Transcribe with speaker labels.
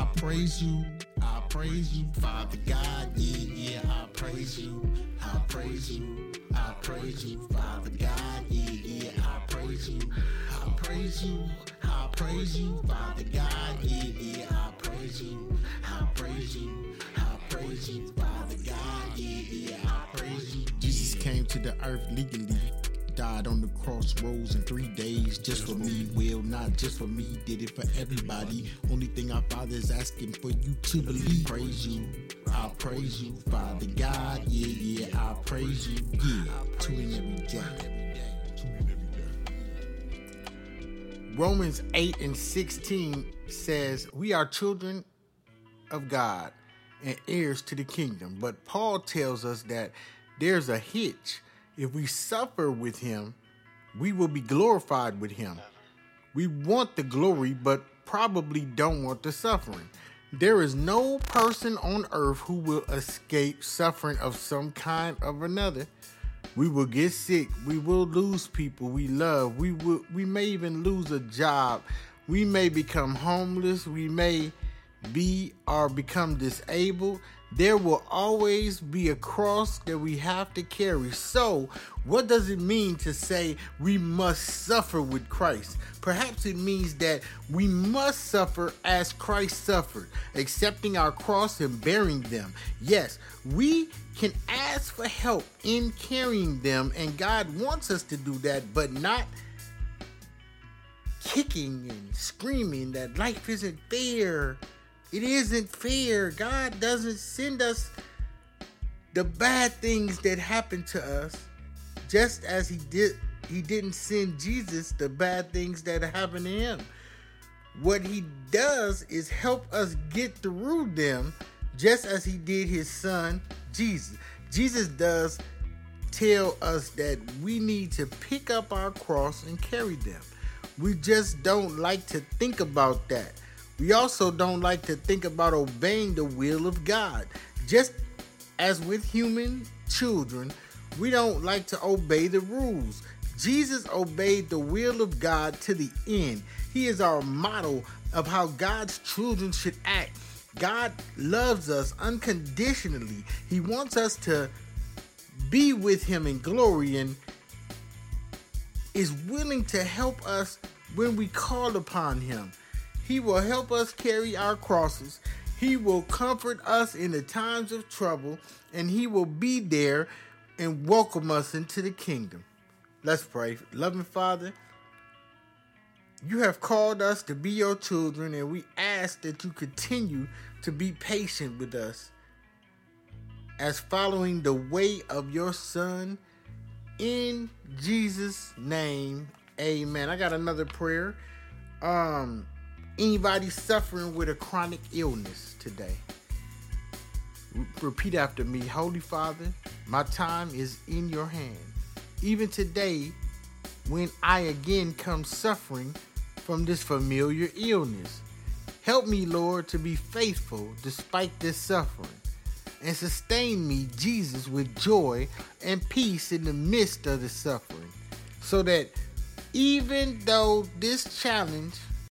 Speaker 1: I praise you. I praise you, Father God. Yeah, yeah, I praise you. I praise you. I praise you, Father God. Yeah, yeah, I praise you. I praise you. I praise you, Father God. Yeah, yeah, I praise you. I praise you. I praise you, Father God. Yeah, yeah, I praise you. Jesus came to the earth legally died on the cross, rose in three days just for me. Not just for me, he did it for everybody. Only thing our Father is asking for you to believe. Praise you, I praise you, Father God. Yeah, yeah, I praise you. Yeah, to and every day. Romans 8 and 16 says, We are children of God and heirs to the kingdom. But Paul tells us that there's a hitch. If we suffer with him, we will be glorified with him. We want the glory, but probably don't want the suffering. There is no person on earth who will escape suffering of some kind of another. We will get sick. We will lose people we love. We will we may even lose a job. We may become homeless. We may be or become disabled. There will always be a cross that we have to carry. So, what does it mean to say we must suffer with Christ? Perhaps it means that we must suffer as Christ suffered, accepting our cross and bearing them. Yes, we can ask for help in carrying them, and God wants us to do that, but not kicking and screaming that life isn't fair it isn't fair. God doesn't send us the bad things that happen to us just as he did he didn't send Jesus the bad things that happened to him. What he does is help us get through them just as he did his son Jesus. Jesus does tell us that we need to pick up our cross and carry them. We just don't like to think about that. We also don't like to think about obeying the will of God. Just as with human children, we don't like to obey the rules. Jesus obeyed the will of God to the end. He is our model of how God's children should act. God loves us unconditionally. He wants us to be with Him in glory and is willing to help us when we call upon Him. He will help us carry our crosses. He will comfort us in the times of trouble, and He will be there and welcome us into the kingdom. Let's pray. Loving Father, you have called us to be your children, and we ask that you continue to be patient with us as following the way of your Son. In Jesus' name, amen. I got another prayer. Um, Anybody suffering with a chronic illness today? repeat after me Holy Father, my time is in your hand. Even today, when I again come suffering from this familiar illness, help me, Lord, to be faithful despite this suffering. And sustain me, Jesus, with joy and peace in the midst of the suffering. So that even though this challenge